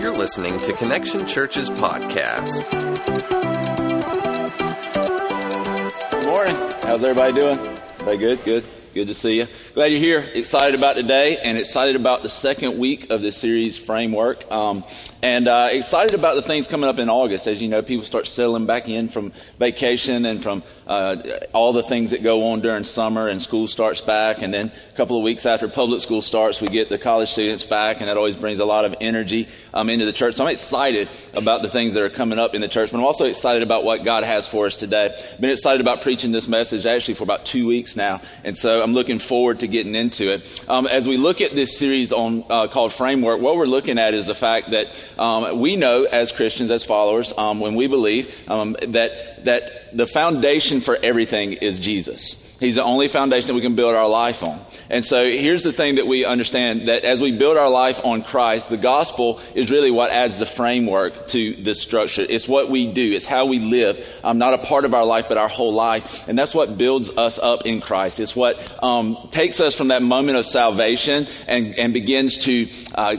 You're listening to Connection Church's podcast. Good morning. How's everybody doing? Everybody good? Good. Good to see you. Glad you're here. Excited about today and excited about the second week of this series framework. Um, and uh, excited about the things coming up in August. As you know, people start settling back in from vacation and from uh, all the things that go on during summer, and school starts back. And then a couple of weeks after public school starts, we get the college students back, and that always brings a lot of energy um, into the church. So I'm excited about the things that are coming up in the church, but I'm also excited about what God has for us today. I've Been excited about preaching this message actually for about two weeks now, and so I'm looking forward to getting into it. Um, as we look at this series on uh, called Framework, what we're looking at is the fact that um, we know as Christians, as followers, um, when we believe um, that the foundation for everything is Jesus. He's the only foundation that we can build our life on. And so here's the thing that we understand that as we build our life on Christ, the gospel is really what adds the framework to this structure. It's what we do. It's how we live. Um, not a part of our life, but our whole life. And that's what builds us up in Christ. It's what um, takes us from that moment of salvation and, and begins to uh,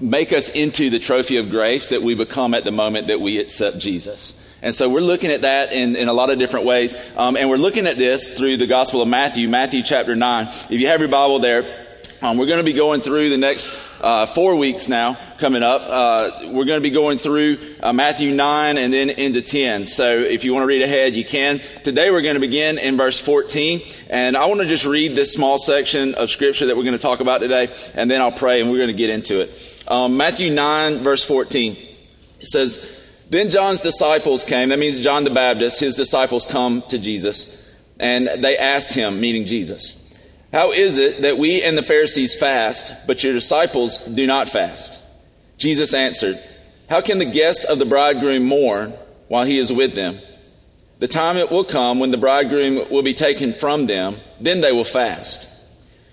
make us into the trophy of grace that we become at the moment that we accept Jesus. And so we're looking at that in, in a lot of different ways. Um, and we're looking at this through the Gospel of Matthew, Matthew chapter 9. If you have your Bible there, um, we're going to be going through the next uh, four weeks now coming up. Uh, we're going to be going through uh, Matthew 9 and then into 10. So if you want to read ahead, you can. Today we're going to begin in verse 14. And I want to just read this small section of scripture that we're going to talk about today. And then I'll pray and we're going to get into it. Um, Matthew 9, verse 14. It says, then John's disciples came. That means John the Baptist. His disciples come to Jesus. And they asked him, meaning Jesus, How is it that we and the Pharisees fast, but your disciples do not fast? Jesus answered, How can the guest of the bridegroom mourn while he is with them? The time it will come when the bridegroom will be taken from them, then they will fast.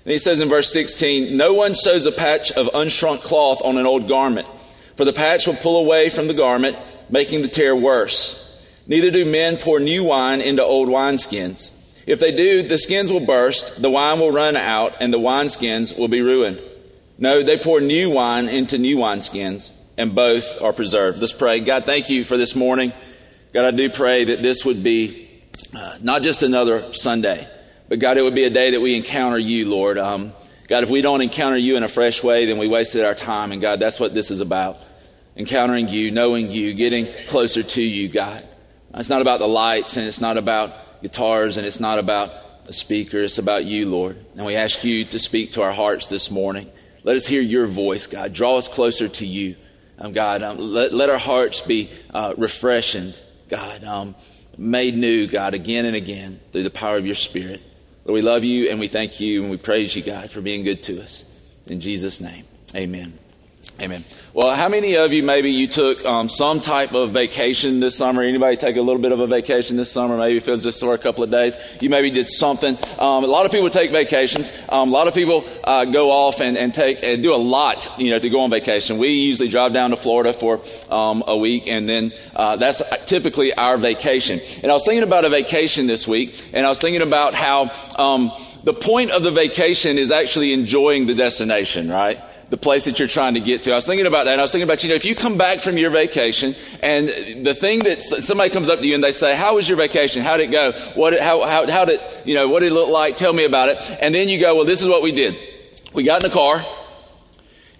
And he says in verse 16, No one sews a patch of unshrunk cloth on an old garment, for the patch will pull away from the garment making the tear worse. Neither do men pour new wine into old wineskins. If they do, the skins will burst, the wine will run out, and the wineskins will be ruined. No, they pour new wine into new wineskins, and both are preserved. Let's pray. God, thank you for this morning. God, I do pray that this would be uh, not just another Sunday, but God, it would be a day that we encounter you, Lord. Um, God, if we don't encounter you in a fresh way, then we wasted our time. And God, that's what this is about encountering you, knowing you, getting closer to you, God. It's not about the lights and it's not about guitars and it's not about a speaker. It's about you, Lord. And we ask you to speak to our hearts this morning. Let us hear your voice, God. Draw us closer to you, um, God. Um, let, let, our hearts be uh, refreshing, God. Um, made new, God, again and again through the power of your Spirit. Lord, we love you and we thank you and we praise you, God, for being good to us. In Jesus' name, amen. Amen. Well, how many of you maybe you took um, some type of vacation this summer? Anybody take a little bit of a vacation this summer? Maybe if it was just for a couple of days, you maybe did something. Um, a lot of people take vacations. Um, a lot of people uh, go off and, and, take and do a lot, you know, to go on vacation. We usually drive down to Florida for um, a week, and then uh, that's typically our vacation. And I was thinking about a vacation this week, and I was thinking about how um, the point of the vacation is actually enjoying the destination, right? The place that you're trying to get to. I was thinking about that. And I was thinking about, you know, if you come back from your vacation and the thing that somebody comes up to you and they say, how was your vacation? How did it go? What, how, how, how did, you know, what did it look like? Tell me about it. And then you go, well, this is what we did. We got in the car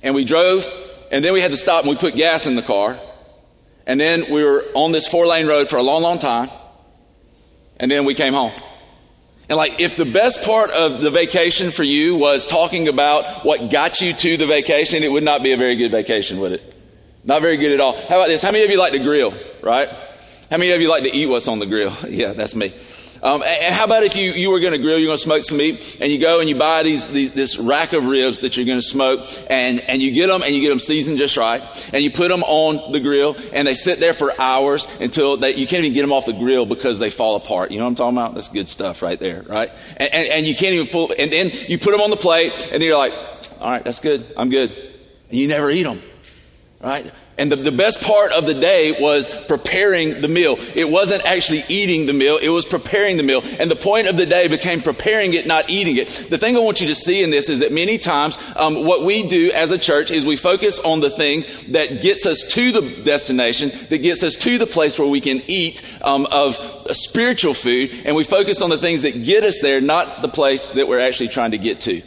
and we drove and then we had to stop and we put gas in the car. And then we were on this four lane road for a long, long time. And then we came home. And like, if the best part of the vacation for you was talking about what got you to the vacation, it would not be a very good vacation, would it? Not very good at all. How about this? How many of you like to grill, right? How many of you like to eat what's on the grill? yeah, that's me. Um, and how about if you, you were going to grill, you're going to smoke some meat, and you go and you buy these, these, this rack of ribs that you're going to smoke, and, and you get them and you get them seasoned just right, and you put them on the grill, and they sit there for hours until they, you can't even get them off the grill because they fall apart. You know what I'm talking about? That's good stuff right there, right? And, and, and you can't even pull, and then you put them on the plate, and you're like, all right, that's good, I'm good. And you never eat them, right? And the, the best part of the day was preparing the meal. It wasn't actually eating the meal, it was preparing the meal. And the point of the day became preparing it, not eating it. The thing I want you to see in this is that many times um, what we do as a church is we focus on the thing that gets us to the destination, that gets us to the place where we can eat um, of spiritual food, and we focus on the things that get us there, not the place that we're actually trying to get to.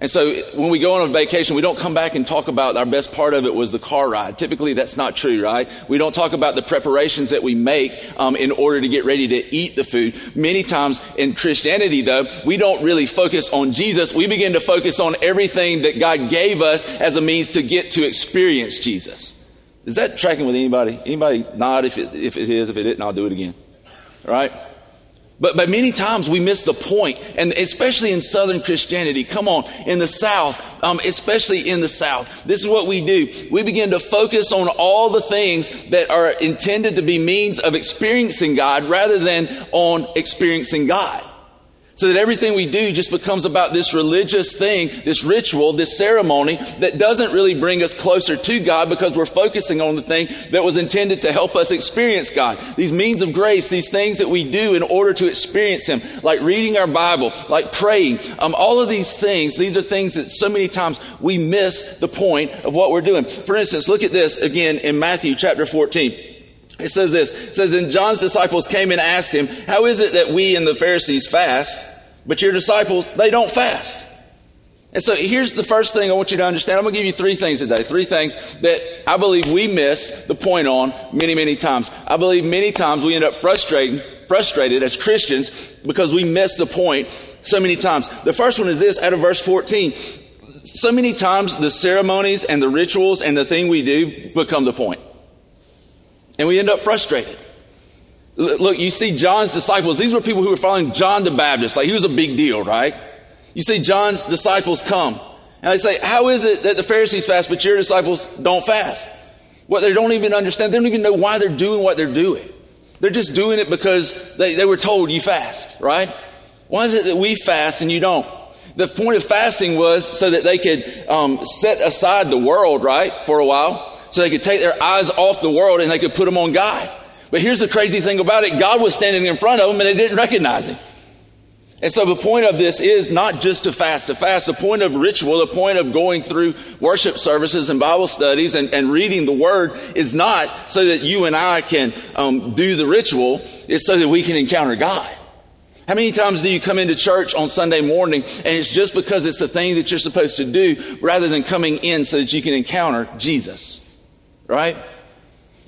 And so when we go on a vacation, we don't come back and talk about our best part of it was the car ride. Typically, that's not true, right? We don't talk about the preparations that we make um, in order to get ready to eat the food. Many times in Christianity, though, we don't really focus on Jesus. We begin to focus on everything that God gave us as a means to get to experience Jesus. Is that tracking with anybody? Anybody nod if it, if it is. If it didn't, I'll do it again. All right? But, but many times we miss the point, and especially in Southern Christianity. Come on, in the South, um, especially in the South, this is what we do. We begin to focus on all the things that are intended to be means of experiencing God rather than on experiencing God. So that everything we do just becomes about this religious thing, this ritual, this ceremony that doesn't really bring us closer to God because we're focusing on the thing that was intended to help us experience God. These means of grace, these things that we do in order to experience Him, like reading our Bible, like praying, um, all of these things, these are things that so many times we miss the point of what we're doing. For instance, look at this again in Matthew chapter 14. It says this. It says, And John's disciples came and asked him, How is it that we and the Pharisees fast, but your disciples, they don't fast? And so here's the first thing I want you to understand. I'm going to give you three things today. Three things that I believe we miss the point on many, many times. I believe many times we end up frustrated, frustrated as Christians because we miss the point so many times. The first one is this out of verse 14. So many times the ceremonies and the rituals and the thing we do become the point. And we end up frustrated. Look, you see John's disciples, these were people who were following John the Baptist. Like he was a big deal, right? You see John's disciples come. And they say, How is it that the Pharisees fast, but your disciples don't fast? What they don't even understand, they don't even know why they're doing what they're doing. They're just doing it because they, they were told you fast, right? Why is it that we fast and you don't? The point of fasting was so that they could um, set aside the world, right, for a while so they could take their eyes off the world and they could put them on God. But here's the crazy thing about it God was standing in front of them and they didn't recognize him. And so the point of this is not just to fast to fast. The point of ritual, the point of going through worship services and Bible studies and, and reading the Word is not so that you and I can um, do the ritual. It's so that we can encounter God. How many times do you come into church on Sunday morning and it's just because it's the thing that you're supposed to do rather than coming in so that you can encounter Jesus? Right?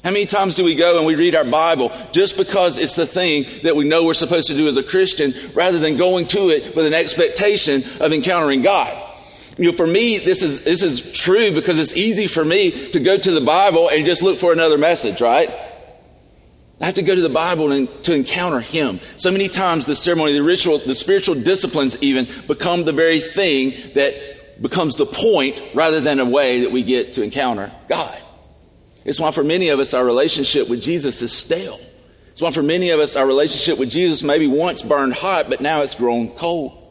How many times do we go and we read our Bible just because it's the thing that we know we're supposed to do as a Christian rather than going to it with an expectation of encountering God? You know, for me, this is, this is true because it's easy for me to go to the Bible and just look for another message, right? I have to go to the Bible and to encounter Him. So many times the ceremony, the ritual, the spiritual disciplines even become the very thing that becomes the point rather than a way that we get to encounter God. It's why for many of us, our relationship with Jesus is stale. It's why for many of us, our relationship with Jesus maybe once burned hot, but now it's grown cold.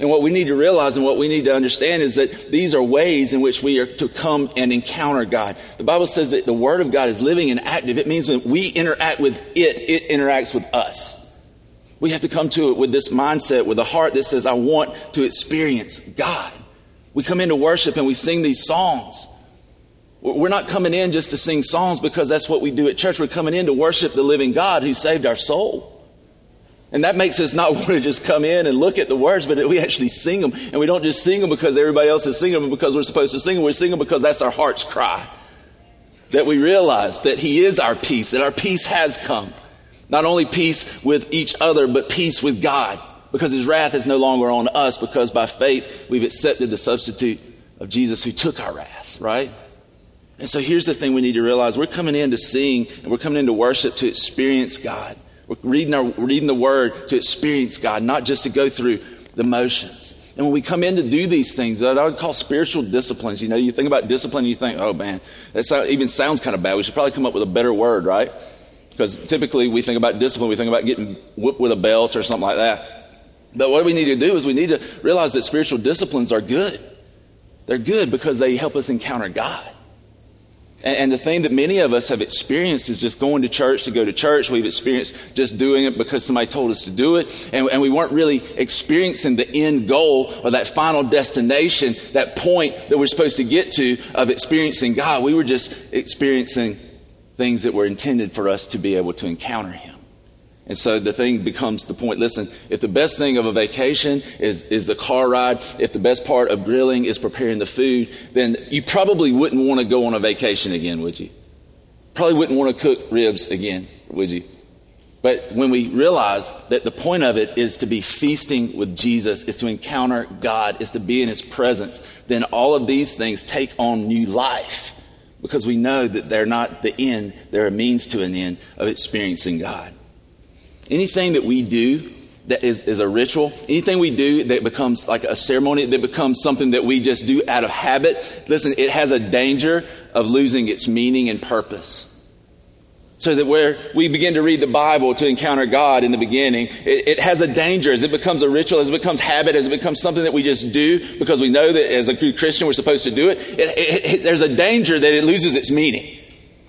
And what we need to realize and what we need to understand is that these are ways in which we are to come and encounter God. The Bible says that the Word of God is living and active. It means when we interact with it, it interacts with us. We have to come to it with this mindset, with a heart that says, I want to experience God. We come into worship and we sing these songs. We're not coming in just to sing songs because that's what we do at church. We're coming in to worship the living God who saved our soul. And that makes us not want to just come in and look at the words, but we actually sing them. And we don't just sing them because everybody else is singing them because we're supposed to sing them. We sing them because that's our heart's cry. That we realize that He is our peace, that our peace has come. Not only peace with each other, but peace with God. Because His wrath is no longer on us because by faith we've accepted the substitute of Jesus who took our wrath, right? And so here's the thing we need to realize we're coming in to sing and we're coming in to worship to experience God. We're reading, our, reading the word to experience God, not just to go through the motions. And when we come in to do these things that I would call spiritual disciplines, you know, you think about discipline, you think, oh man, that even sounds kind of bad. We should probably come up with a better word, right? Because typically we think about discipline, we think about getting whipped with a belt or something like that. But what we need to do is we need to realize that spiritual disciplines are good. They're good because they help us encounter God. And, the thing that many of us have experienced is just going to church to go to church. We've experienced just doing it because somebody told us to do it. And, and we weren't really experiencing the end goal or that final destination, that point that we're supposed to get to of experiencing God. We were just experiencing things that were intended for us to be able to encounter Him. And so the thing becomes the point. Listen, if the best thing of a vacation is, is the car ride, if the best part of grilling is preparing the food, then you probably wouldn't want to go on a vacation again, would you? Probably wouldn't want to cook ribs again, would you? But when we realize that the point of it is to be feasting with Jesus, is to encounter God, is to be in His presence, then all of these things take on new life because we know that they're not the end, they're a means to an end of experiencing God. Anything that we do that is, is a ritual, anything we do that becomes like a ceremony, that becomes something that we just do out of habit, listen, it has a danger of losing its meaning and purpose. So that where we begin to read the Bible to encounter God in the beginning, it, it, has a danger as it becomes a ritual, as it becomes habit, as it becomes something that we just do because we know that as a Christian we're supposed to do it. it there's a danger that it loses its meaning.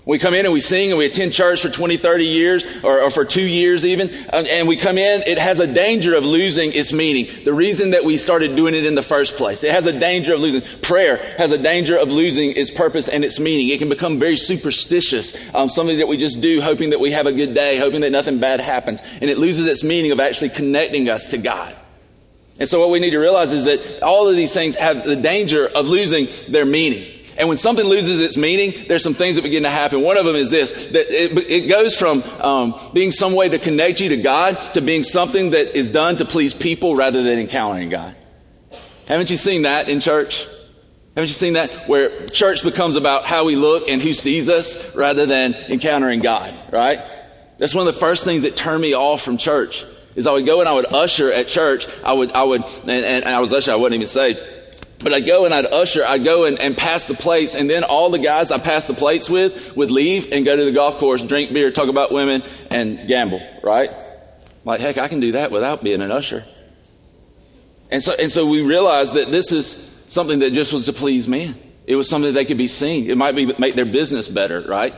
We come in and we sing and we attend church for 20, 30 years or, or, for two years even. And we come in, it has a danger of losing its meaning. The reason that we started doing it in the first place. It has a danger of losing. Prayer has a danger of losing its purpose and its meaning. It can become very superstitious. Um, something that we just do hoping that we have a good day, hoping that nothing bad happens. And it loses its meaning of actually connecting us to God. And so what we need to realize is that all of these things have the danger of losing their meaning. And when something loses its meaning, there's some things that begin to happen. One of them is this, that it, it goes from um, being some way to connect you to God to being something that is done to please people rather than encountering God. Haven't you seen that in church? Haven't you seen that? Where church becomes about how we look and who sees us rather than encountering God, right? That's one of the first things that turned me off from church. Is I would go and I would usher at church. I would, I would, and, and I was usher, I wouldn't even saved but I'd go and I'd usher, I'd go and, and pass the plates, and then all the guys I passed the plates with would leave and go to the golf course, drink beer, talk about women, and gamble, right? Like, heck, I can do that without being an usher. And so, and so we realized that this is something that just was to please men. It was something that they could be seen. It might be make their business better, right?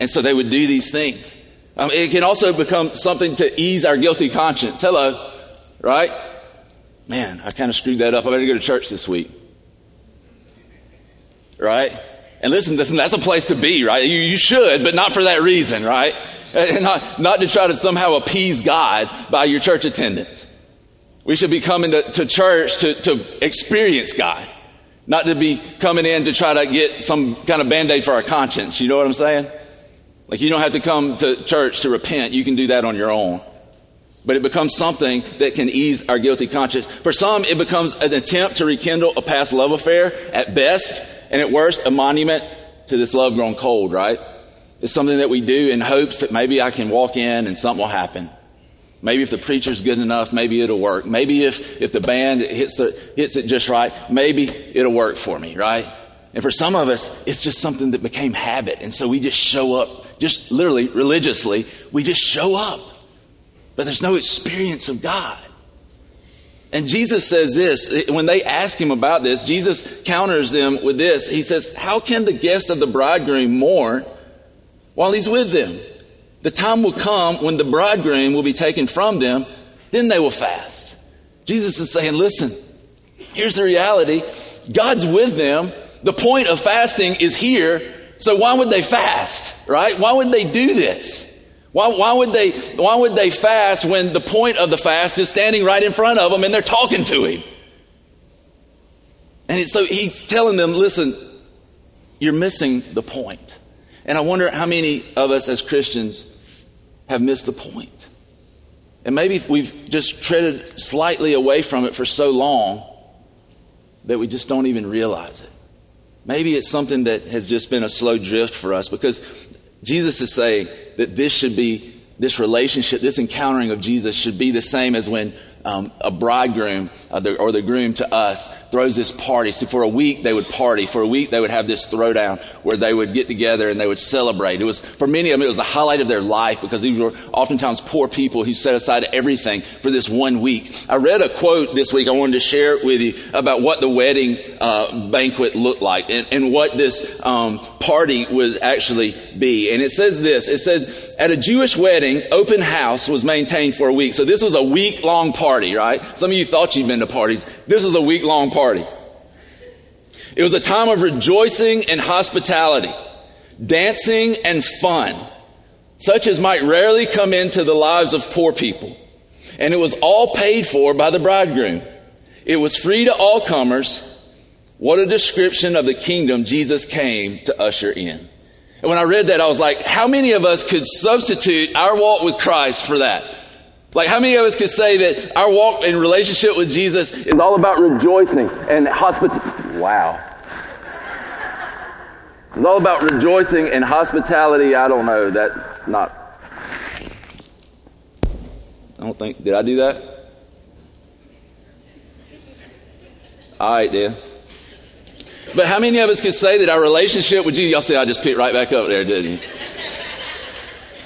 And so they would do these things. Um, it can also become something to ease our guilty conscience. Hello, right? Man, I kind of screwed that up. I better go to church this week right? And listen, listen, that's a place to be, right? You, you should, but not for that reason, right? And not, not to try to somehow appease God by your church attendance. We should be coming to, to church to, to experience God, not to be coming in to try to get some kind of band aid for our conscience. You know what I'm saying? Like, you don't have to come to church to repent. You can do that on your own. But it becomes something that can ease our guilty conscience. For some, it becomes an attempt to rekindle a past love affair at best and at worst, a monument to this love grown cold, right? It's something that we do in hopes that maybe I can walk in and something will happen. Maybe if the preacher's good enough, maybe it'll work. Maybe if, if the band hits, the, hits it just right, maybe it'll work for me, right? And for some of us, it's just something that became habit. And so we just show up, just literally religiously, we just show up. But there's no experience of God. And Jesus says this when they ask him about this, Jesus counters them with this. He says, How can the guest of the bridegroom mourn while he's with them? The time will come when the bridegroom will be taken from them, then they will fast. Jesus is saying, Listen, here's the reality God's with them. The point of fasting is here. So why would they fast, right? Why would they do this? Why, why, would they, why would they fast when the point of the fast is standing right in front of them and they're talking to him? And so he's telling them, listen, you're missing the point. And I wonder how many of us as Christians have missed the point. And maybe we've just treaded slightly away from it for so long that we just don't even realize it. Maybe it's something that has just been a slow drift for us because Jesus is saying that this should be, this relationship, this encountering of Jesus should be the same as when um, a bridegroom uh, the, or the groom to us, throws this party. So for a week they would party. For a week they would have this throwdown where they would get together and they would celebrate. It was for many of them it was the highlight of their life because these were oftentimes poor people who set aside everything for this one week. I read a quote this week. I wanted to share it with you about what the wedding uh, banquet looked like and, and what this um, party would actually be. And it says this. It says at a Jewish wedding, open house was maintained for a week. So this was a week long party, right? Some of you thought you'd been to parties. This was a week long party. It was a time of rejoicing and hospitality, dancing and fun, such as might rarely come into the lives of poor people. And it was all paid for by the bridegroom. It was free to all comers. What a description of the kingdom Jesus came to usher in. And when I read that, I was like, how many of us could substitute our walk with Christ for that? Like, how many of us could say that our walk in relationship with Jesus is all about rejoicing and hospitality? Wow. It's all about rejoicing and hospitality. I don't know. That's not. I don't think. Did I do that? All right, then. But how many of us could say that our relationship with Jesus, y'all see I just picked right back up there, didn't you?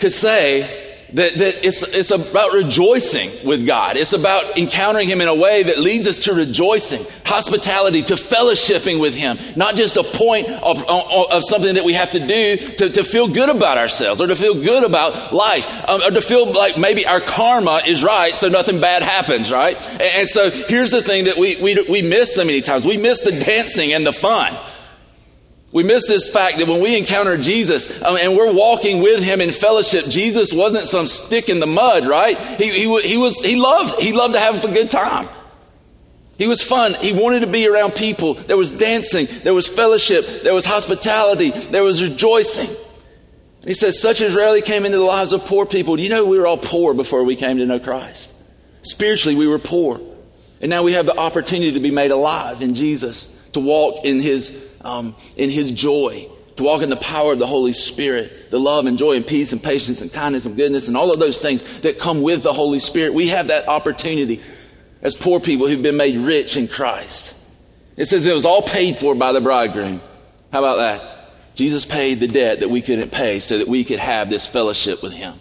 Could say that, that it's, it's about rejoicing with God. It's about encountering Him in a way that leads us to rejoicing, hospitality, to fellowshipping with Him. Not just a point of, of, of something that we have to do to, to feel good about ourselves or to feel good about life um, or to feel like maybe our karma is right so nothing bad happens, right? And, and so here's the thing that we, we, we miss so many times. We miss the dancing and the fun. We miss this fact that when we encounter Jesus um, and we're walking with him in fellowship, Jesus wasn't some stick in the mud, right? He, he, he, was, he loved, he loved to have a good time. He was fun. He wanted to be around people. There was dancing, there was fellowship, there was hospitality, there was rejoicing. He says, such as rarely came into the lives of poor people. Do you know we were all poor before we came to know Christ? Spiritually, we were poor. And now we have the opportunity to be made alive in Jesus, to walk in his um, in His joy, to walk in the power of the Holy Spirit, the love and joy and peace and patience and kindness and goodness and all of those things that come with the Holy Spirit. We have that opportunity as poor people who've been made rich in Christ. It says it was all paid for by the bridegroom. How about that? Jesus paid the debt that we couldn't pay so that we could have this fellowship with Him.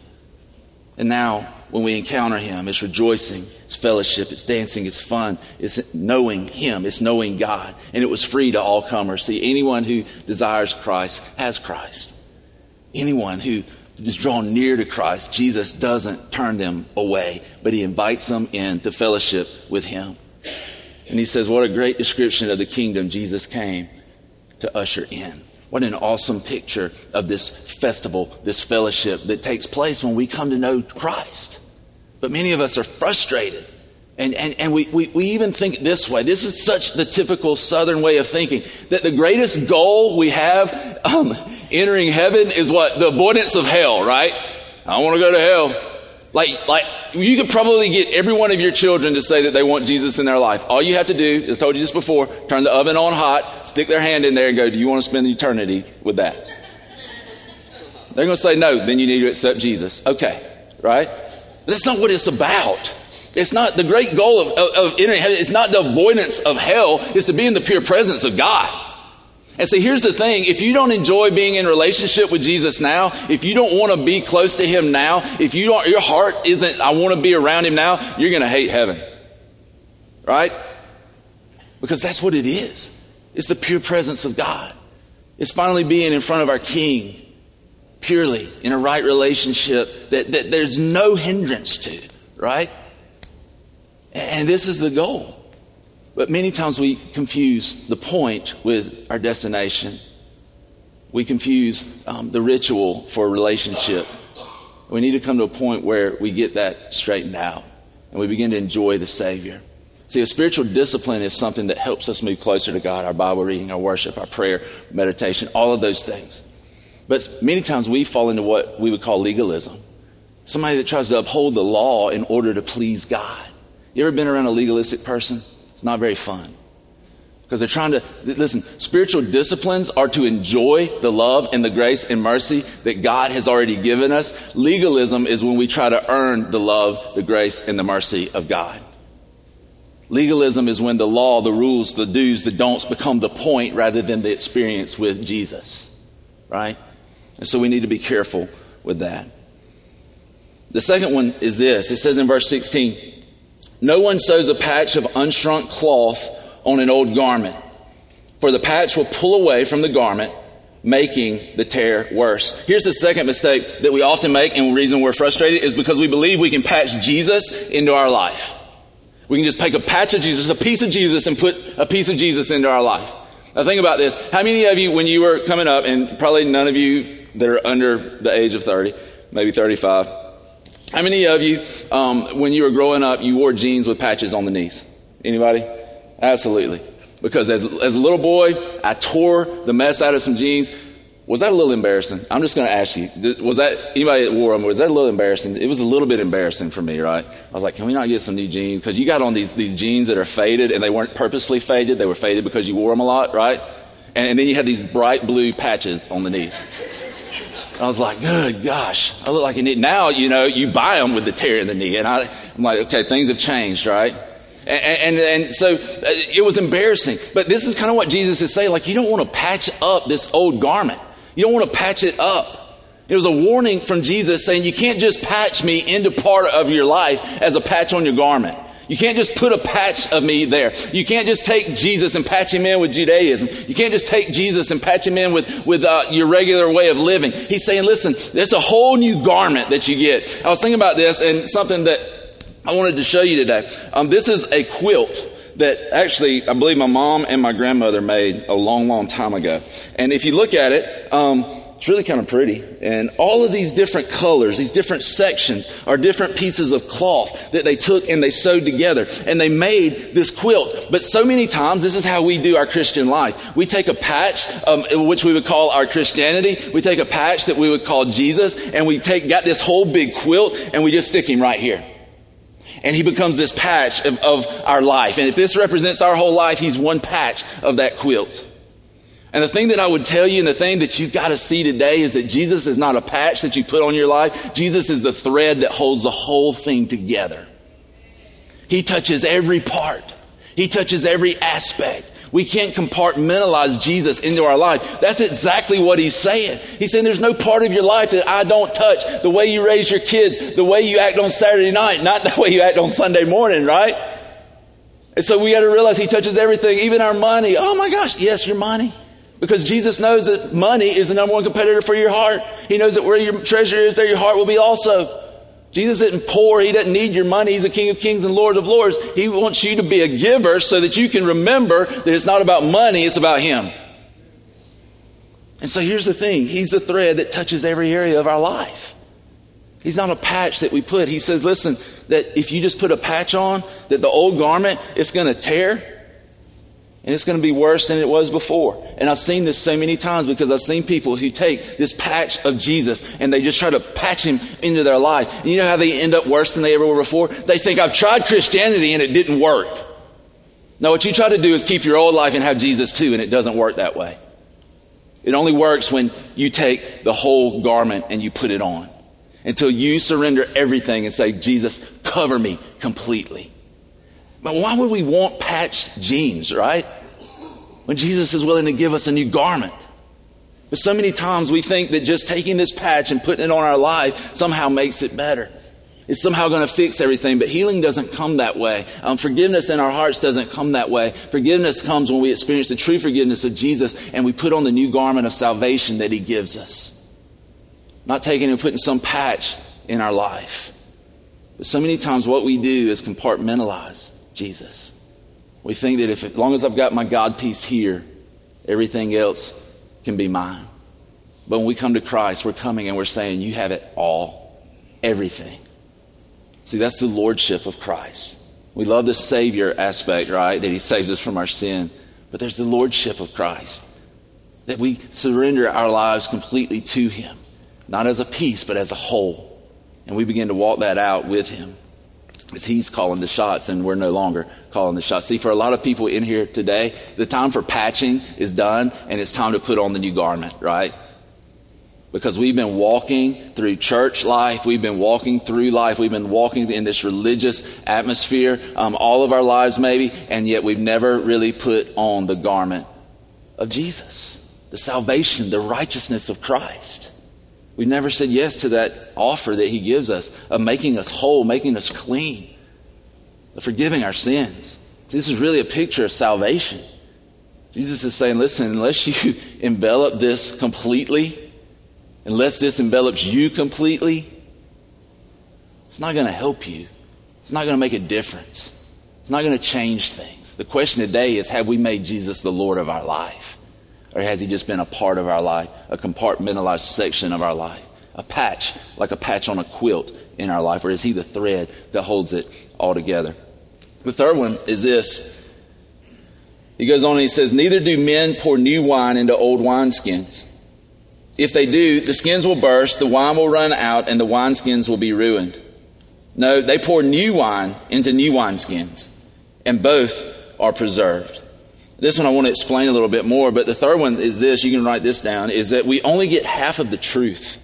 And now when we encounter Him. It's rejoicing, it's fellowship, it's dancing, it's fun, it's knowing Him, it's knowing God. And it was free to all comers. See, anyone who desires Christ has Christ. Anyone who is drawn near to Christ, Jesus doesn't turn them away, but He invites them in to fellowship with Him. And He says, What a great description of the kingdom Jesus came to usher in. What an awesome picture of this festival, this fellowship that takes place when we come to know Christ. But many of us are frustrated. And, and, and we, we, we even think this way. This is such the typical Southern way of thinking that the greatest goal we have um, entering heaven is what? The avoidance of hell, right? I want to go to hell. Like, like, you could probably get every one of your children to say that they want Jesus in their life. All you have to do, as I told you just before, turn the oven on hot, stick their hand in there and go, do you want to spend eternity with that? They're going to say no, then you need to accept Jesus. Okay, right? That's not what it's about. It's not the great goal of, of, of entering heaven. It's not the avoidance of hell. It's to be in the pure presence of God. And see, here's the thing. If you don't enjoy being in relationship with Jesus now, if you don't want to be close to Him now, if you don't, your heart isn't, I want to be around Him now, you're going to hate heaven. Right? Because that's what it is. It's the pure presence of God. It's finally being in front of our King, purely in a right relationship that, that there's no hindrance to, right? And this is the goal. But many times we confuse the point with our destination. We confuse um, the ritual for a relationship. We need to come to a point where we get that straightened out and we begin to enjoy the Savior. See, a spiritual discipline is something that helps us move closer to God, our Bible reading, our worship, our prayer, meditation, all of those things. But many times we fall into what we would call legalism. Somebody that tries to uphold the law in order to please God. You ever been around a legalistic person? It's not very fun. Because they're trying to, listen, spiritual disciplines are to enjoy the love and the grace and mercy that God has already given us. Legalism is when we try to earn the love, the grace, and the mercy of God. Legalism is when the law, the rules, the do's, the don'ts become the point rather than the experience with Jesus, right? And so we need to be careful with that. The second one is this it says in verse 16, No one sews a patch of unshrunk cloth on an old garment, for the patch will pull away from the garment, making the tear worse. Here's the second mistake that we often make, and the reason we're frustrated is because we believe we can patch Jesus into our life. We can just take a patch of Jesus, a piece of Jesus, and put a piece of Jesus into our life. Now, think about this. How many of you, when you were coming up, and probably none of you that are under the age of 30, maybe 35, how many of you, um, when you were growing up, you wore jeans with patches on the knees? Anybody? Absolutely. Because as, as a little boy, I tore the mess out of some jeans. Was that a little embarrassing? I'm just going to ask you. Was that anybody that wore them? Was that a little embarrassing? It was a little bit embarrassing for me, right? I was like, can we not get some new jeans? Because you got on these these jeans that are faded, and they weren't purposely faded. They were faded because you wore them a lot, right? And, and then you had these bright blue patches on the knees. I was like, good gosh, I look like an idiot. Now, you know, you buy them with the tear in the knee. And I, am like, okay, things have changed, right? And, and, and, so uh, it was embarrassing. But this is kind of what Jesus is saying. Like, you don't want to patch up this old garment. You don't want to patch it up. It was a warning from Jesus saying, you can't just patch me into part of your life as a patch on your garment. You can't just put a patch of me there. You can't just take Jesus and patch him in with Judaism. You can't just take Jesus and patch him in with, with uh, your regular way of living. He's saying, listen, there's a whole new garment that you get. I was thinking about this and something that I wanted to show you today. Um, this is a quilt that actually I believe my mom and my grandmother made a long, long time ago. And if you look at it, um, it's really kind of pretty. And all of these different colors, these different sections, are different pieces of cloth that they took and they sewed together. And they made this quilt. But so many times, this is how we do our Christian life. We take a patch, um, which we would call our Christianity. We take a patch that we would call Jesus, and we take got this whole big quilt, and we just stick him right here. And he becomes this patch of, of our life. And if this represents our whole life, he's one patch of that quilt. And the thing that I would tell you and the thing that you've got to see today is that Jesus is not a patch that you put on your life. Jesus is the thread that holds the whole thing together. He touches every part. He touches every aspect. We can't compartmentalize Jesus into our life. That's exactly what he's saying. He's saying there's no part of your life that I don't touch. The way you raise your kids, the way you act on Saturday night, not the way you act on Sunday morning, right? And so we got to realize he touches everything, even our money. Oh my gosh, yes, your money. Because Jesus knows that money is the number one competitor for your heart. He knows that where your treasure is, there your heart will be also. Jesus isn't poor. He doesn't need your money. He's the King of Kings and Lord of Lords. He wants you to be a giver so that you can remember that it's not about money, it's about Him. And so here's the thing He's the thread that touches every area of our life. He's not a patch that we put. He says, listen, that if you just put a patch on, that the old garment, it's going to tear. And it's going to be worse than it was before. And I've seen this so many times because I've seen people who take this patch of Jesus and they just try to patch him into their life. And you know how they end up worse than they ever were before? They think, I've tried Christianity and it didn't work. No, what you try to do is keep your old life and have Jesus too, and it doesn't work that way. It only works when you take the whole garment and you put it on. Until you surrender everything and say, Jesus, cover me completely. But why would we want patched jeans, right? When Jesus is willing to give us a new garment. But so many times we think that just taking this patch and putting it on our life somehow makes it better. It's somehow going to fix everything, but healing doesn't come that way. Um, forgiveness in our hearts doesn't come that way. Forgiveness comes when we experience the true forgiveness of Jesus and we put on the new garment of salvation that He gives us. Not taking and putting some patch in our life. But so many times what we do is compartmentalize. Jesus. We think that if, as long as I've got my God piece here, everything else can be mine. But when we come to Christ, we're coming and we're saying, You have it all, everything. See, that's the lordship of Christ. We love the Savior aspect, right? That He saves us from our sin. But there's the lordship of Christ. That we surrender our lives completely to Him, not as a piece, but as a whole. And we begin to walk that out with Him is he's calling the shots and we're no longer calling the shots. See, for a lot of people in here today, the time for patching is done and it's time to put on the new garment, right? because we've been walking through church life. We've been walking through life. We've been walking in this religious atmosphere um, all of our lives, maybe, and yet we've never really put on the garment of Jesus, the salvation, the righteousness of Christ. We've never said yes to that offer that He gives us of making us whole, making us clean, of forgiving our sins. This is really a picture of salvation. Jesus is saying, listen, unless you envelop this completely, unless this envelops you completely, it's not going to help you. It's not going to make a difference. It's not going to change things. The question today is have we made Jesus the Lord of our life? Or has he just been a part of our life, a compartmentalized section of our life, a patch, like a patch on a quilt in our life? Or is he the thread that holds it all together? The third one is this. He goes on and he says, Neither do men pour new wine into old wineskins. If they do, the skins will burst, the wine will run out, and the wineskins will be ruined. No, they pour new wine into new wineskins, and both are preserved. This one I want to explain a little bit more, but the third one is this, you can write this down, is that we only get half of the truth.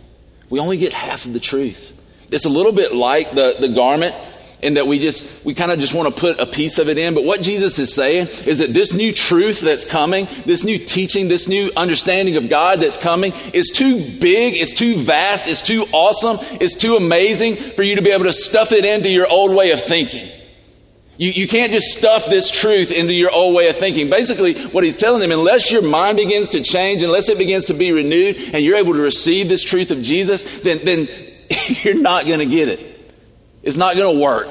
We only get half of the truth. It's a little bit like the, the garment in that we just we kind of just want to put a piece of it in but what jesus is saying is that this new truth that's coming this new teaching this new understanding of god that's coming is too big it's too vast it's too awesome it's too amazing for you to be able to stuff it into your old way of thinking you, you can't just stuff this truth into your old way of thinking. Basically, what he's telling them, unless your mind begins to change, unless it begins to be renewed, and you're able to receive this truth of Jesus, then, then you're not going to get it. it is not going to work.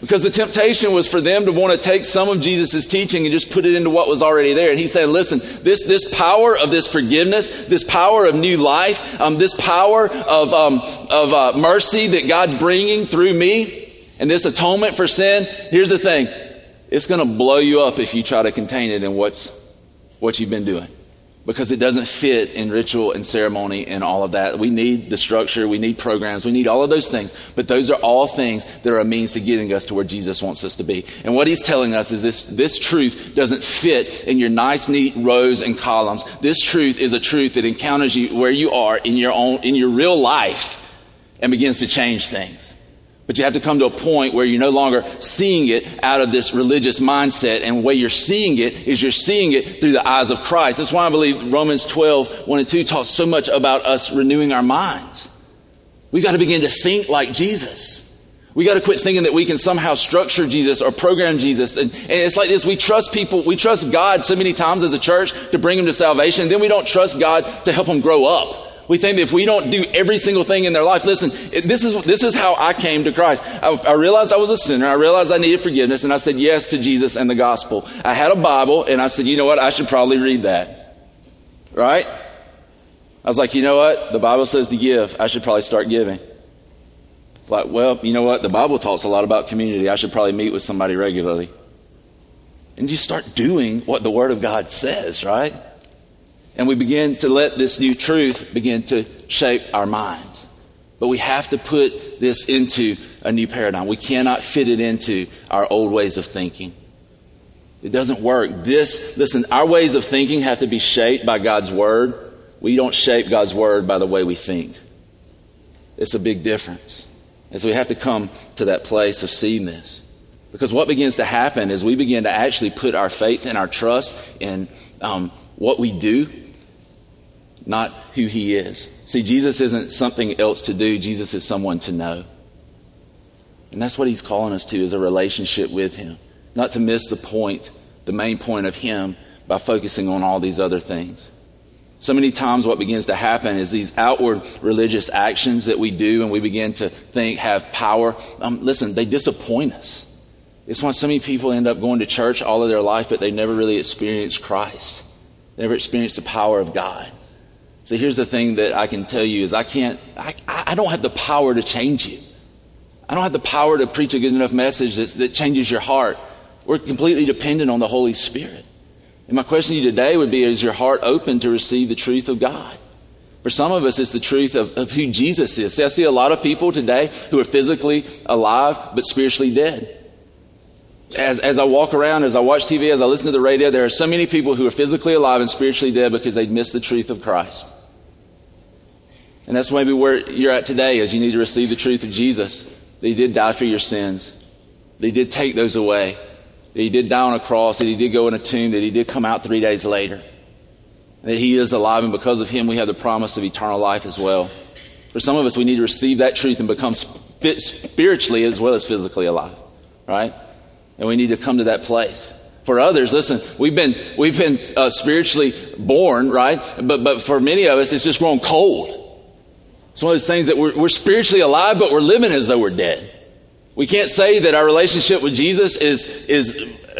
Because the temptation was for them to want to take some of Jesus' teaching and just put it into what was already there. And he said, listen, this, this power of this forgiveness, this power of new life, um, this power of, um, of uh, mercy that God's bringing through me, and this atonement for sin, here's the thing. It's going to blow you up if you try to contain it in what's, what you've been doing because it doesn't fit in ritual and ceremony and all of that. We need the structure, we need programs, we need all of those things. But those are all things that are a means to getting us to where Jesus wants us to be. And what he's telling us is this, this truth doesn't fit in your nice, neat rows and columns. This truth is a truth that encounters you where you are in your own, in your real life and begins to change things. But you have to come to a point where you're no longer seeing it out of this religious mindset. And the way you're seeing it is you're seeing it through the eyes of Christ. That's why I believe Romans 12, 1 and 2 talks so much about us renewing our minds. We've got to begin to think like Jesus. We got to quit thinking that we can somehow structure Jesus or program Jesus. And, and, it's like this we trust people, we trust God so many times as a church to bring them to salvation, and then we don't trust God to help them grow up. We think that if we don't do every single thing in their life, listen, this is, this is how I came to Christ. I, I realized I was a sinner. I realized I needed forgiveness, and I said yes to Jesus and the gospel. I had a Bible, and I said, you know what? I should probably read that. Right? I was like, you know what? The Bible says to give. I should probably start giving. Like, well, you know what? The Bible talks a lot about community. I should probably meet with somebody regularly. And you start doing what the Word of God says, right? And we begin to let this new truth begin to shape our minds. But we have to put this into a new paradigm. We cannot fit it into our old ways of thinking. It doesn't work. This, listen, our ways of thinking have to be shaped by God's Word. We don't shape God's Word by the way we think. It's a big difference. And so we have to come to that place of seeing this. Because what begins to happen is we begin to actually put our faith and our trust in um, what we do not who he is. See, Jesus isn't something else to do, Jesus is someone to know. And that's what he's calling us to is a relationship with him. Not to miss the point, the main point of him by focusing on all these other things. So many times, what begins to happen is these outward religious actions that we do and we begin to think have power. Um, listen, they disappoint us. It's why so many people end up going to church all of their life, but they never really experience Christ. They never experience the power of God. So here's the thing that I can tell you is I can't, I, I don't have the power to change you. I don't have the power to preach a good enough message that, that changes your heart. We're completely dependent on the Holy Spirit. And my question to you today would be, is your heart open to receive the truth of God? For some of us, it's the truth of, of who Jesus is. See, I see a lot of people today who are physically alive but spiritually dead. As, as I walk around, as I watch TV, as I listen to the radio, there are so many people who are physically alive and spiritually dead because they missed the truth of Christ. And that's maybe where you're at today is you need to receive the truth of Jesus. That he did die for your sins. That he did take those away. That he did die on a cross. That he did go in a tomb. That he did come out three days later. That he is alive and because of him we have the promise of eternal life as well. For some of us we need to receive that truth and become spiritually as well as physically alive. Right? And we need to come to that place. For others, listen, we've been, we've been uh, spiritually born, right? But, but for many of us, it's just grown cold. It's one of those things that we're, we're spiritually alive, but we're living as though we're dead. We can't say that our relationship with Jesus is, is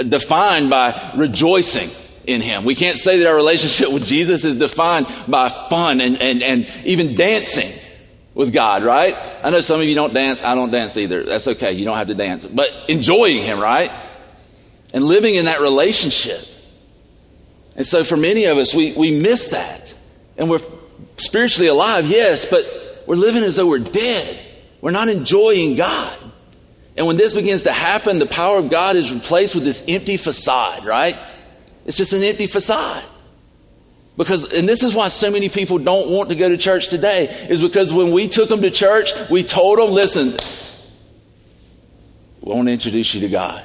defined by rejoicing in Him. We can't say that our relationship with Jesus is defined by fun and, and, and even dancing with God, right? I know some of you don't dance. I don't dance either. That's okay. You don't have to dance. But enjoying Him, right? and living in that relationship. And so for many of us, we, we miss that. And we're spiritually alive, yes, but we're living as though we're dead. We're not enjoying God. And when this begins to happen, the power of God is replaced with this empty facade, right? It's just an empty facade. Because, and this is why so many people don't want to go to church today, is because when we took them to church, we told them, listen, we want to introduce you to God.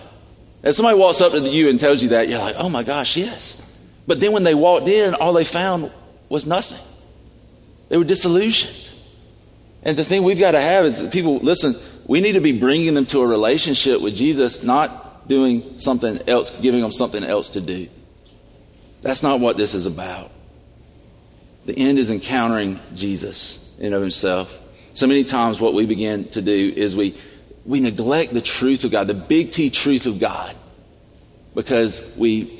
And somebody walks up to you and tells you that, you're like, oh my gosh, yes. But then when they walked in, all they found was nothing. They were disillusioned. And the thing we've got to have is that people, listen, we need to be bringing them to a relationship with Jesus, not doing something else, giving them something else to do. That's not what this is about. The end is encountering Jesus in of himself. So many times what we begin to do is we we neglect the truth of God, the big T truth of God, because we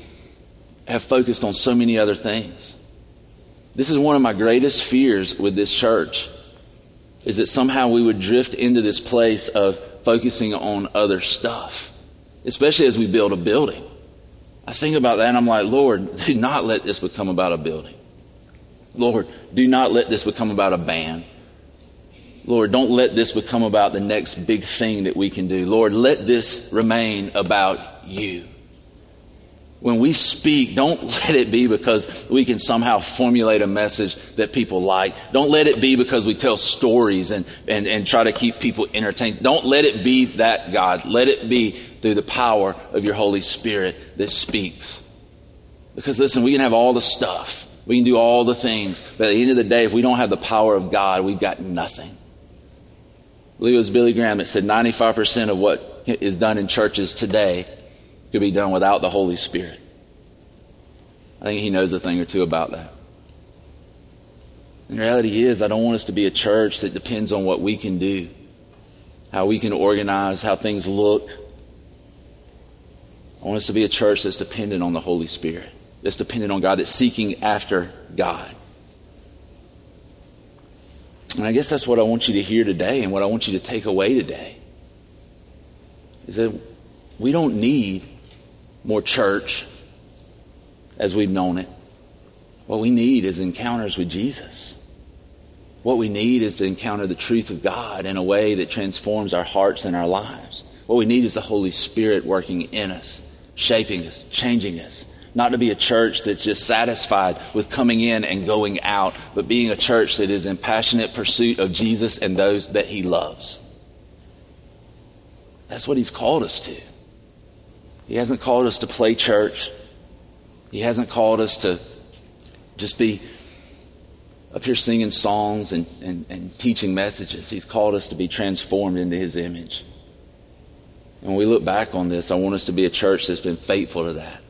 have focused on so many other things. This is one of my greatest fears with this church is that somehow we would drift into this place of focusing on other stuff, especially as we build a building. I think about that and I'm like, Lord, do not let this become about a building. Lord, do not let this become about a band. Lord, don't let this become about the next big thing that we can do. Lord, let this remain about you. When we speak, don't let it be because we can somehow formulate a message that people like. Don't let it be because we tell stories and, and, and try to keep people entertained. Don't let it be that, God. Let it be through the power of your Holy Spirit that speaks. Because listen, we can have all the stuff. We can do all the things. But at the end of the day, if we don't have the power of God, we've got nothing. I believe it was Billy Graham that said 95% of what is done in churches today could be done without the Holy Spirit. I think he knows a thing or two about that. The reality is, I don't want us to be a church that depends on what we can do, how we can organize, how things look. I want us to be a church that's dependent on the Holy Spirit, that's dependent on God, that's seeking after God. And I guess that's what I want you to hear today and what I want you to take away today. Is that we don't need more church as we've known it. What we need is encounters with Jesus. What we need is to encounter the truth of God in a way that transforms our hearts and our lives. What we need is the Holy Spirit working in us, shaping us, changing us, not to be a church that's just satisfied with coming in and going out, but being a church that is in passionate pursuit of Jesus and those that he loves. That's what he's called us to. He hasn't called us to play church. He hasn't called us to just be up here singing songs and, and, and teaching messages. He's called us to be transformed into his image. And when we look back on this, I want us to be a church that's been faithful to that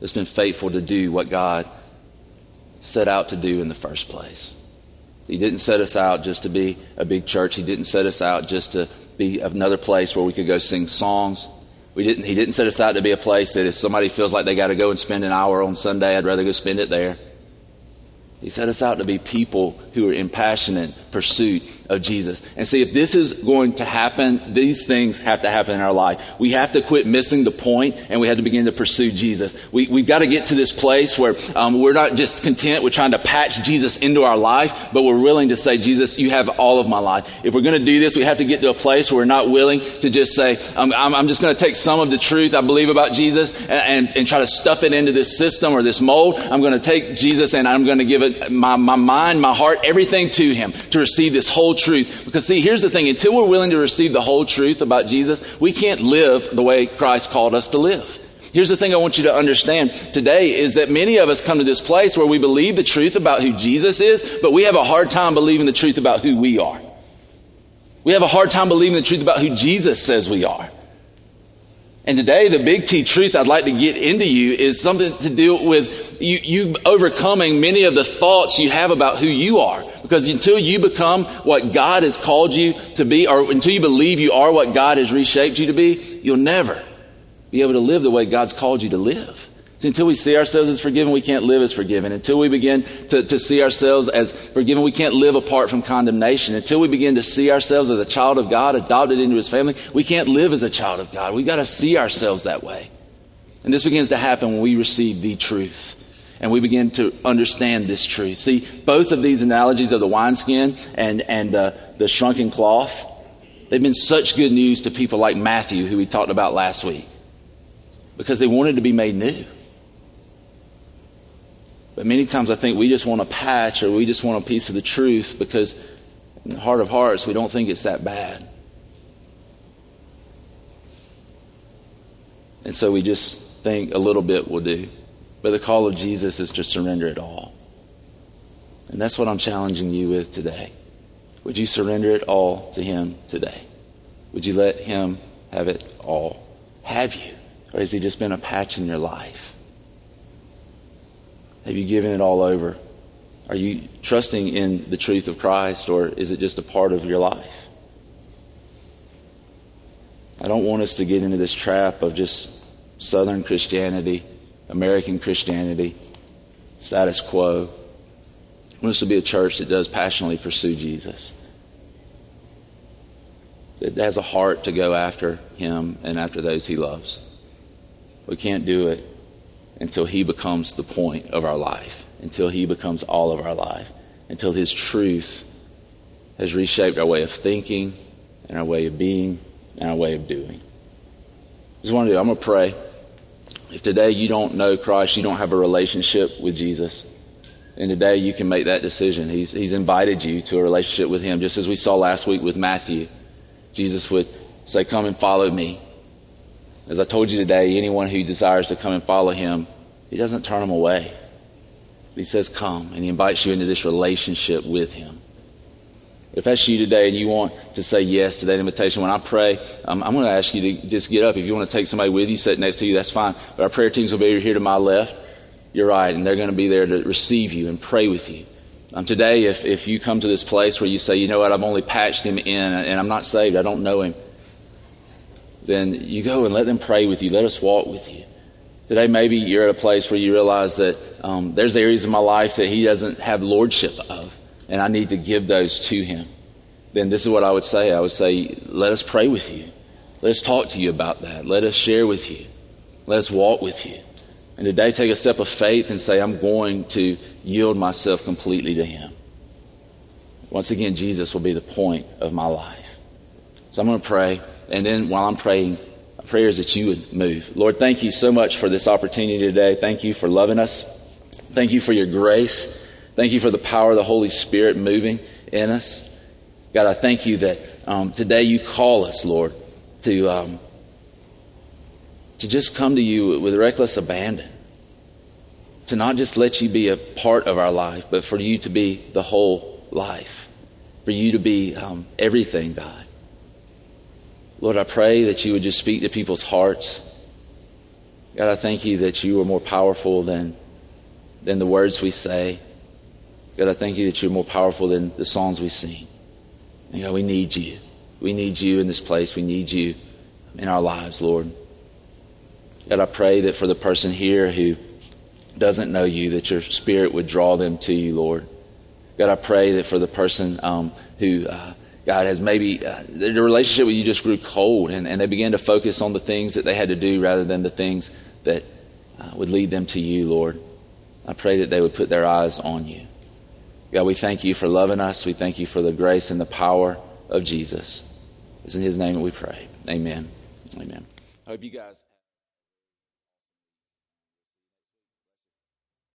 that's been faithful to do what God set out to do in the first place. He didn't set us out just to be a big church. He didn't set us out just to be another place where we could go sing songs. We didn't, he didn't set us out to be a place that if somebody feels like they got to go and spend an hour on Sunday, I'd rather go spend it there. He set us out to be people who are in passionate pursuit of Jesus. And see, if this is going to happen, these things have to happen in our life. We have to quit missing the point and we have to begin to pursue Jesus. We, we've got to get to this place where um, we're not just content with trying to patch Jesus into our life, but we're willing to say, Jesus, you have all of my life. If we're going to do this, we have to get to a place where we're not willing to just say, um, I'm, I'm, just going to take some of the truth I believe about Jesus and, and, and try to stuff it into this system or this mold. I'm going to take Jesus and I'm going to give it my, my mind, my heart, everything to him to receive this whole truth. Because see, here's the thing. Until we're willing to receive the whole truth about Jesus, we can't live the way Christ called us to live. Here's the thing I want you to understand today is that many of us come to this place where we believe the truth about who Jesus is, but we have a hard time believing the truth about who we are. We have a hard time believing the truth about who Jesus says we are. And today, the big T truth I'd like to get into you is something to do with you, you, overcoming many of the thoughts you have about who you are. Because until you become what God has called you to be, or until you believe you are what God has reshaped you to be, you'll never be able to live the way God's called you to live. See, until we see ourselves as forgiven, we can't live as forgiven. Until we begin to, to see ourselves as forgiven, we can't live apart from condemnation. Until we begin to see ourselves as a child of God, adopted into His family, we can't live as a child of God. We've got to see ourselves that way. And this begins to happen when we receive the truth and we begin to understand this truth. See, both of these analogies of the wineskin and, and uh, the shrunken cloth, they've been such good news to people like Matthew, who we talked about last week, because they wanted to be made new. But many times I think we just want a patch or we just want a piece of the truth because in the heart of hearts we don't think it's that bad. And so we just think a little bit will do. But the call of Jesus is to surrender it all. And that's what I'm challenging you with today. Would you surrender it all to Him today? Would you let Him have it all? Have you? Or has He just been a patch in your life? Have you given it all over? Are you trusting in the truth of Christ, or is it just a part of your life? I don't want us to get into this trap of just Southern Christianity, American Christianity, status quo. I want us to be a church that does passionately pursue Jesus, that has a heart to go after Him and after those He loves. We can't do it until He becomes the point of our life, until He becomes all of our life, until His truth has reshaped our way of thinking and our way of being and our way of doing. Just want to do, I'm going to pray. If today you don't know Christ, you don't have a relationship with Jesus, and today you can make that decision. He's, he's invited you to a relationship with Him, just as we saw last week with Matthew. Jesus would say, Come and follow me. As I told you today, anyone who desires to come and follow him, he doesn't turn them away. He says, Come, and he invites you into this relationship with him. If that's you today and you want to say yes to that invitation, when I pray, um, I'm going to ask you to just get up. If you want to take somebody with you, sit next to you, that's fine. But our prayer teams will be here to my left. You're right, and they're going to be there to receive you and pray with you. Um, today, if, if you come to this place where you say, you know what, I've only patched him in and I'm not saved, I don't know him, then you go and let them pray with you. Let us walk with you. Today, maybe you're at a place where you realize that um, there's areas of my life that He doesn't have lordship of, and I need to give those to Him. Then this is what I would say I would say, let us pray with you. Let us talk to you about that. Let us share with you. Let us walk with you. And today, take a step of faith and say, I'm going to yield myself completely to Him. Once again, Jesus will be the point of my life. So I'm going to pray. And then while I'm praying, prayers that you would move. Lord, thank you so much for this opportunity today. Thank you for loving us. Thank you for your grace. Thank you for the power of the Holy Spirit moving in us. God, I thank you that um, today you call us, Lord, to, um, to just come to you with reckless abandon. To not just let you be a part of our life, but for you to be the whole life. For you to be um, everything, God. Lord, I pray that you would just speak to people's hearts. God, I thank you that you are more powerful than, than the words we say. God, I thank you that you're more powerful than the songs we sing. And God, we need you. We need you in this place. We need you in our lives, Lord. God, I pray that for the person here who doesn't know you, that your spirit would draw them to you, Lord. God, I pray that for the person um, who, uh, God, has maybe uh, the relationship with you just grew cold and, and they began to focus on the things that they had to do rather than the things that uh, would lead them to you, Lord. I pray that they would put their eyes on you. God, we thank you for loving us. We thank you for the grace and the power of Jesus. It's in his name that we pray. Amen. Amen. I hope you guys.